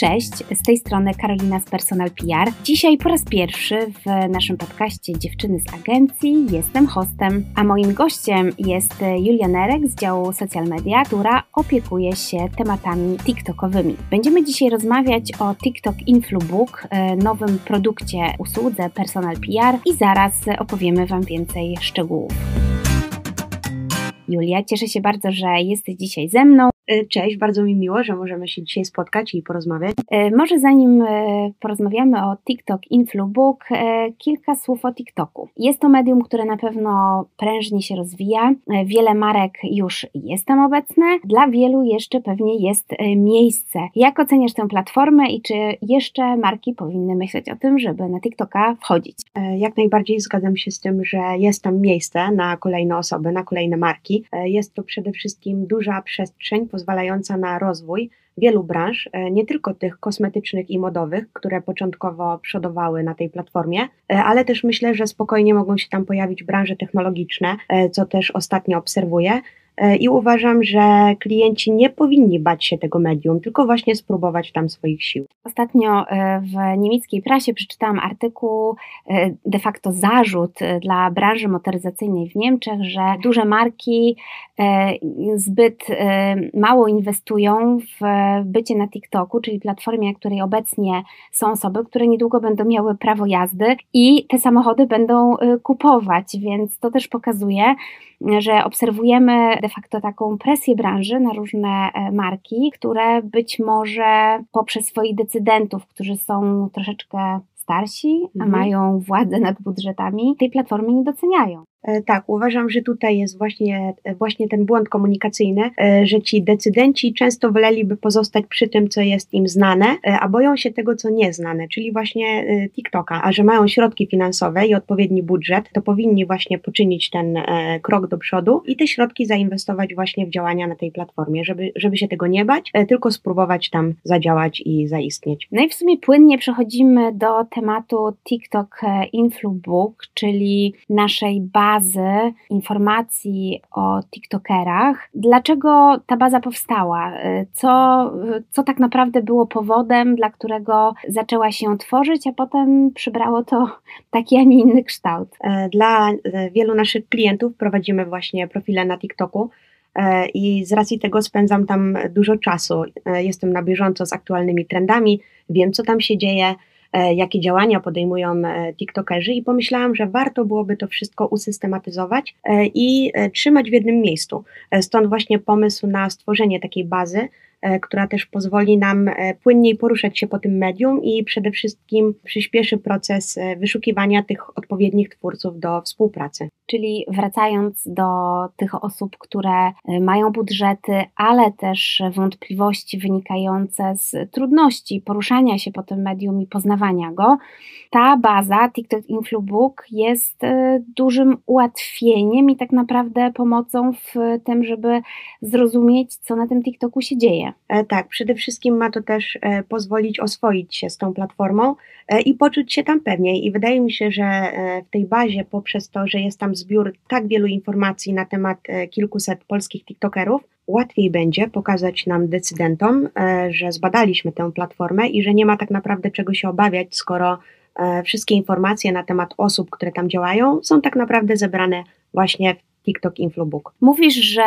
Cześć, z tej strony Karolina z Personal PR. Dzisiaj po raz pierwszy w naszym podcaście Dziewczyny z Agencji jestem hostem, a moim gościem jest Julia Nerek z działu social media, która opiekuje się tematami TikTokowymi. Będziemy dzisiaj rozmawiać o TikTok Influbook, e, nowym produkcie, usłudze Personal PR i zaraz opowiemy Wam więcej szczegółów. Julia, cieszę się bardzo, że jesteś dzisiaj ze mną. E, cześć, bardzo mi miło, że możemy się dzisiaj spotkać i porozmawiać. E, może zanim e, porozmawiamy o TikTok Influbook, kilka słów o TikToku. Jest to medium, które na pewno prężnie się rozwija. Wiele marek już jest tam obecne. Dla wielu jeszcze pewnie jest miejsce. Jak oceniasz tę platformę i czy jeszcze marki powinny myśleć o tym, żeby na TikToka wchodzić? Jak najbardziej zgadzam się z tym, że jest tam miejsce na kolejne osoby, na kolejne marki. Jest to przede wszystkim duża przestrzeń pozwalająca na rozwój wielu branż, e, nie tylko tych kosmetycznych i modowych, które początkowo przodowały na tej platformie, e, ale też myślę, że spokojnie mogą się tam pojawić branże technologiczne, e, co też ostatnio obserwuję. E, i uważam, że klienci nie powinni bać się tego medium, tylko właśnie spróbować tam swoich sił. Ostatnio e, w niemieckiej prasie przeczytałam artykuł, e, de facto zarzut dla branży motoryzacyjnej w Niemczech, że duże marki zbyt mało inwestują w bycie na TikToku, czyli platformie, na której obecnie są osoby, które niedługo będą miały prawo jazdy i te samochody będą kupować, więc to też pokazuje, że obserwujemy de facto taką presję branży na różne e, marki, które być może poprzez swoich decydentów, którzy są troszeczkę starsi, a mhm. mają władzę nad budżetami, tej platformy nie doceniają. E, tak, uważam, że tutaj jest właśnie, e, właśnie ten błąd komunikacyjny, e, że ci decydenci często woleliby pozostać przy tym, co jest im znane, a boją się tego, co nieznane, czyli właśnie TikToka. A że mają środki finansowe i odpowiedni budżet, to powinni właśnie poczynić ten krok do przodu i te środki zainwestować właśnie w działania na tej platformie, żeby, żeby się tego nie bać, tylko spróbować tam zadziałać i zaistnieć. No i w sumie płynnie przechodzimy do tematu TikTok Influbook, czyli naszej bazy bazy informacji o TikTokerach. Dlaczego ta baza powstała? Co, co tak naprawdę było powodem, dla którego zaczęła się tworzyć, a potem przybrało to taki, a nie inny kształt? E, dla e, wielu naszych klientów prowadzimy właśnie profile na TikToku. E, I z racji tego spędzam tam dużo czasu. Jestem na bieżąco z aktualnymi trendami, wiem co tam się dzieje, jakie działania podejmują e, TikTokerzy i pomyślałam, że warto byłoby to wszystko usystematyzować e, i trzymać w jednym miejscu. Stąd właśnie pomysł na stworzenie takiej bazy, E, która też pozwoli nam e, płynniej poruszać się po tym medium i przede wszystkim przyspieszy proces e, wyszukiwania tych odpowiednich twórców do współpracy. Czyli wracając do tych osób, które mają budżety, ale też wątpliwości wynikające z trudności poruszania się po tym medium i poznawania go, ta baza TikTok Influbook jest dużym ułatwieniem i tak naprawdę pomocą w tym, żeby zrozumieć, co na tym TikToku się dzieje. E, tak, przede wszystkim ma to też e, pozwolić oswoić się z tą platformą e, i poczuć się tam pewniej. I wydaje mi się, że w tej bazie, poprzez to, że jest tam zbiór tak wielu informacji na temat kilkuset polskich TikTokerów, łatwiej będzie pokazać nam decydentom, że zbadaliśmy tę platformę i że nie ma tak naprawdę czego się obawiać, skoro wszystkie informacje na temat osób, które tam działają, są tak naprawdę zebrane właśnie w TikTok Inflobook. Mówisz, że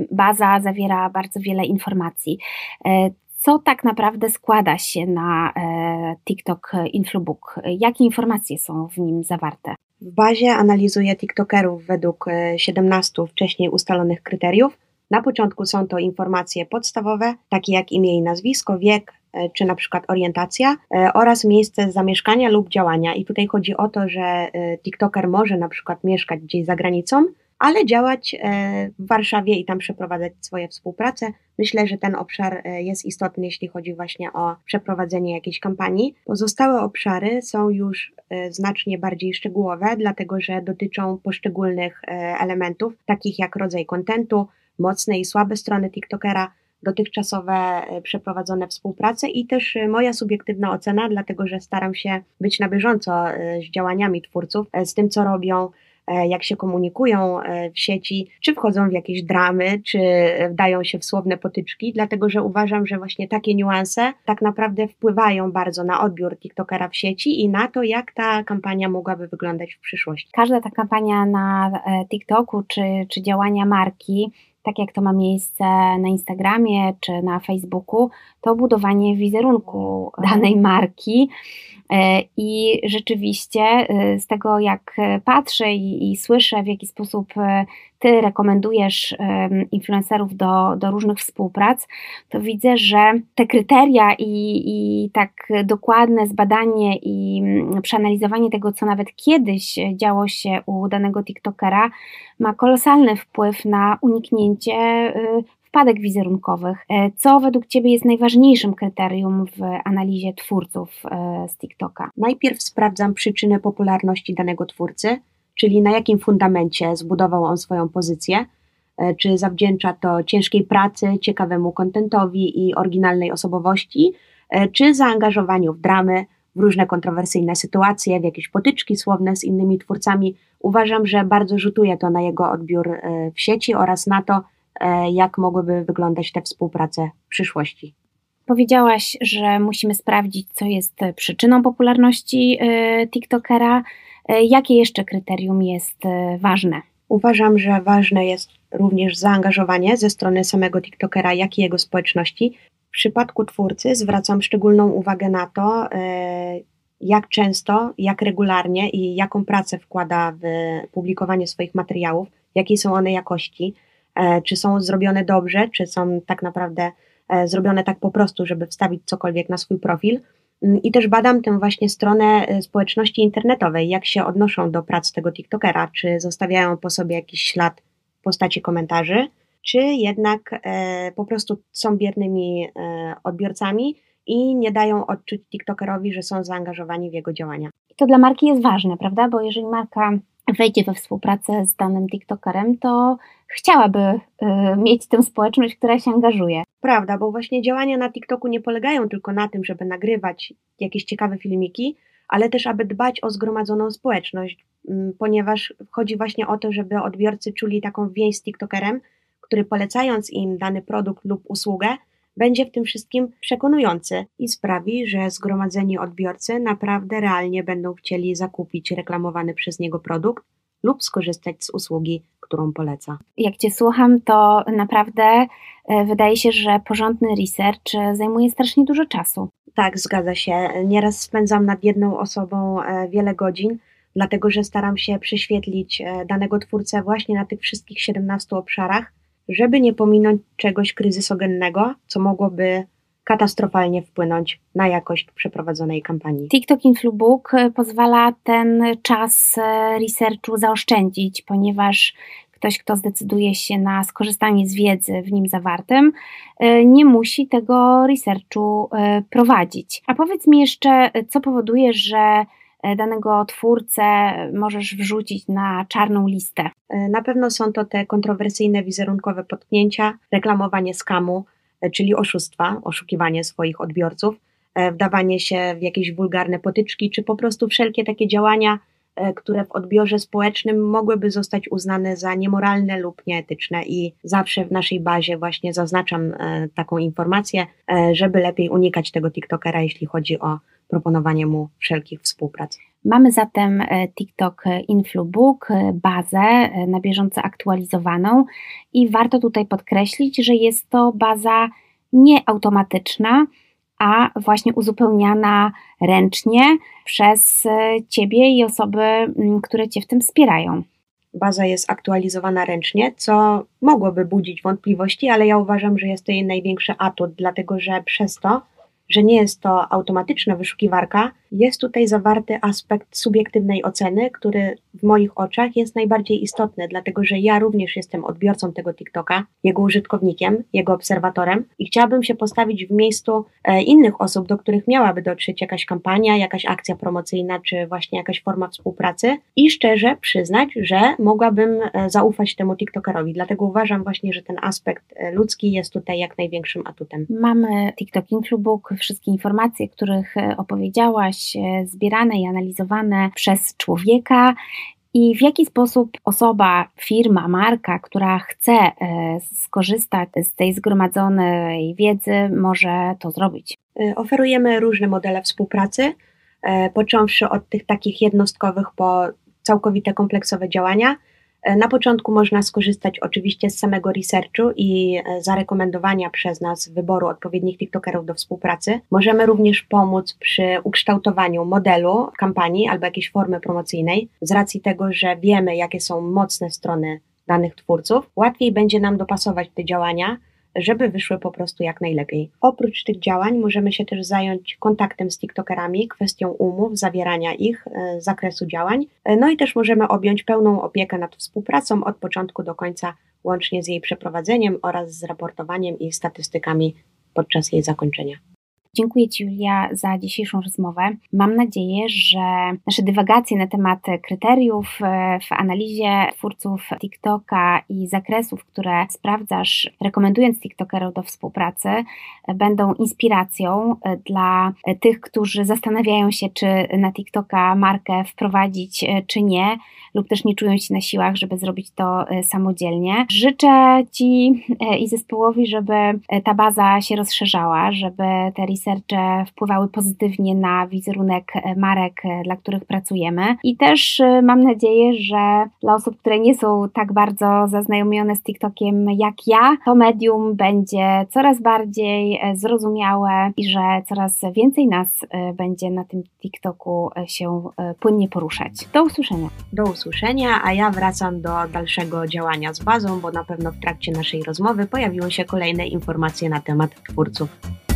y, baza zawiera bardzo wiele informacji. Y, co tak naprawdę składa się na y, TikTok Inflobook? Jakie informacje są w nim zawarte? W bazie analizuję TikTokerów według 17 wcześniej ustalonych kryteriów. Na początku są to informacje podstawowe, takie jak imię i nazwisko, wiek, czy na przykład orientacja oraz miejsce zamieszkania lub działania. I tutaj chodzi o to, że TikToker może na przykład mieszkać gdzieś za granicą, ale działać e, w Warszawie i tam przeprowadzać swoje współprace. Myślę, że ten obszar e, jest istotny, jeśli chodzi właśnie o przeprowadzenie jakiejś kampanii. Pozostałe obszary są już e, znacznie bardziej szczegółowe, dlatego że dotyczą poszczególnych elementów, takich jak rodzaj kontentu, mocne i słabe strony TikTokera, dotychczasowe przeprowadzone współprace i też moja subiektywna ocena, dlatego że staram się być na bieżąco z działaniami twórców, z tym co robią, jak się komunikują w sieci, czy wchodzą w jakieś dramy, czy wdają się w słowne potyczki, dlatego że uważam, że właśnie takie niuanse tak naprawdę wpływają bardzo na odbiór TikTokera w sieci i na to, jak ta kampania mogłaby wyglądać w przyszłości. Każda ta kampania na TikToku, czy, czy działania marki, tak jak to ma miejsce na Instagramie czy na Facebooku, to budowanie wizerunku danej marki. E, I rzeczywiście e, z tego, jak patrzę i, i, słyszę, w jaki sposób e, Ty rekomendujesz influencerów do, do różnych współprac, to widzę, że te kryteria i, i tak dokładne zbadanie i mm, przeanalizowanie tego, co nawet kiedyś działo się u danego TikTokera, ma kolosalny wpływ na uniknięcie wpadek wizerunkowych. E, co według Ciebie jest najważniejszym kryterium w analizie twórców e, z TikToka? Najpierw sprawdzam przyczynę popularności danego twórcy, czyli na jakim fundamencie zbudował on swoją pozycję. E, czy zawdzięcza to ciężkiej pracy, ciekawemu kontentowi i oryginalnej osobowości, czy zaangażowaniu w dramy, w różne kontrowersyjne sytuacje, w jakieś potyczki słowne z innymi twórcami. Uważam, że bardzo rzutuje to na jego odbiór w sieci oraz na to, E, jak mogłyby wyglądać te współprace w przyszłości. Powiedziałaś, że musimy sprawdzić, co jest przyczyną popularności e, TikTokera. E, jakie jeszcze kryterium jest ważne? Uważam, że ważne jest również zaangażowanie ze strony samego TikTokera, jak i jego społeczności. W przypadku twórcy zwracam szczególną uwagę na to, jak często, jak regularnie i jaką pracę wkłada w publikowanie swoich materiałów, jakiej są one jakości E, czy są zrobione dobrze, czy są tak naprawdę e, zrobione tak po prostu, żeby wstawić cokolwiek na swój profil. Mm, I też badam tę właśnie stronę e, społeczności internetowej, jak się odnoszą do prac tego TikTokera, czy zostawiają po sobie jakiś ślad w postaci komentarzy, czy jednak po prostu są biernymi odbiorcami i nie dają odczuć TikTokerowi, że są zaangażowani w jego działania. To dla marki jest ważne, prawda? Bo jeżeli marka wejdzie we współpracę z danym TikTokerem, to chciałaby y, mieć tę społeczność, która się angażuje. Prawda, bo właśnie działania na TikToku nie polegają tylko na tym, żeby nagrywać jakieś ciekawe filmiki, ale też aby dbać o zgromadzoną społeczność, mm, ponieważ chodzi właśnie o to, żeby odbiorcy czuli taką więź z TikTokerem, który polecając im dany produkt lub usługę, będzie w tym wszystkim przekonujący i sprawi, że zgromadzeni odbiorcy naprawdę realnie będą chcieli zakupić reklamowany przez niego produkt lub skorzystać z usługi, którą poleca. Jak Cię słucham, to naprawdę e, wydaje się, że porządny research zajmuje strasznie dużo czasu. Tak, zgadza się. Nieraz spędzam nad jedną osobą e, wiele godzin, dlatego że staram się prześwietlić e, danego twórcę właśnie na tych wszystkich 17 obszarach, żeby nie pominąć czegoś kryzysogennego, co mogłoby katastrofalnie wpłynąć na jakość przeprowadzonej kampanii. TikTok Influbook e, pozwala ten czas e, researchu zaoszczędzić, ponieważ ktoś, kto zdecyduje się na skorzystanie z wiedzy w nim zawartym, e, nie musi tego researchu prowadzić. A powiedz mi jeszcze, co powoduje, że danego twórcę możesz wrzucić na czarną listę? Na pewno są to te kontrowersyjne wizerunkowe potknięcia, reklamowanie skamu, czyli oszustwa, oszukiwanie swoich odbiorców, wdawanie się w jakieś wulgarne potyczki, czy po prostu wszelkie takie działania, które w odbiorze społecznym mogłyby zostać uznane za niemoralne lub nieetyczne. I zawsze w naszej bazie właśnie zaznaczam taką informację, żeby lepiej unikać tego TikTokera, jeśli chodzi o proponowanie mu wszelkich współprac. Mamy zatem e, TikTok Influbook, e, bazę e, na bieżąco aktualizowaną i warto tutaj podkreślić, że jest to baza nieautomatyczna, a właśnie uzupełniana ręcznie przez Ciebie i osoby, które Cię w tym wspierają. Baza jest aktualizowana ręcznie, co mogłoby budzić wątpliwości, ale ja uważam, że jest to jej największy atut, dlatego że przez to że nie jest to automatyczna wyszukiwarka, jest tutaj zawarty aspekt subiektywnej oceny, który w moich oczach jest najbardziej istotny, dlatego że ja również jestem odbiorcą tego TikToka, jego użytkownikiem, jego obserwatorem i chciałabym się postawić w miejscu e, innych osób, do których miałaby dotrzeć jakaś kampania, jakaś akcja promocyjna, czy właśnie jakaś forma współpracy i szczerze przyznać, że mogłabym e, zaufać temu TikTokerowi. Dlatego uważam właśnie, że ten aspekt e, ludzki jest tutaj jak największym atutem. Mamy TikTok Influbook, wszystkie informacje, których opowiedziałaś, zbierane i analizowane przez człowieka i w jaki sposób osoba, firma, marka, która chce e, skorzystać z tej zgromadzonej wiedzy, może to zrobić? E, oferujemy różne modele współpracy, e, począwszy od tych takich jednostkowych po całkowite kompleksowe działania. E, na początku można skorzystać oczywiście z samego researchu i e, zarekomendowania przez nas wyboru odpowiednich TikTokerów do współpracy. Możemy również pomóc przy ukształtowaniu modelu kampanii albo jakiejś formy promocyjnej, z racji tego, że wiemy, jakie są mocne strony danych twórców. Łatwiej będzie nam dopasować te działania żeby wyszły po prostu jak najlepiej. Oprócz tych działań możemy się też zająć kontaktem z TikTokerami, kwestią umów, zawierania ich, e, zakresu działań, e, no i też możemy objąć pełną opiekę nad współpracą od początku do końca, łącznie z jej przeprowadzeniem oraz z raportowaniem i statystykami podczas jej zakończenia. Dziękuję Ci, Julia, za dzisiejszą rozmowę. Mam nadzieję, że nasze dywagacje na temat kryteriów e, w analizie twórców TikToka i zakresów, które sprawdzasz, rekomendując TikTokerów do współpracy, będą inspiracją e, dla tych, którzy zastanawiają się, czy na TikToka markę wprowadzić, e, czy nie, lub też nie czują się na siłach, żeby zrobić to samodzielnie. Życzę Ci i zespołowi, żeby ta baza się rozszerzała, żeby te researche wpływały pozytywnie na wizerunek e, marek, e, dla których pracujemy. I też e, mam nadzieję, że dla osób, które nie są tak bardzo zaznajomione z TikTokiem jak ja, to medium będzie coraz bardziej zrozumiałe i że coraz więcej nas będzie na tym TikToku się płynnie poruszać. Do usłyszenia. Do usłyszenia, a ja wracam do dalszego działania z bazą, bo na pewno w trakcie naszej rozmowy pojawiły się kolejne informacje na temat twórców.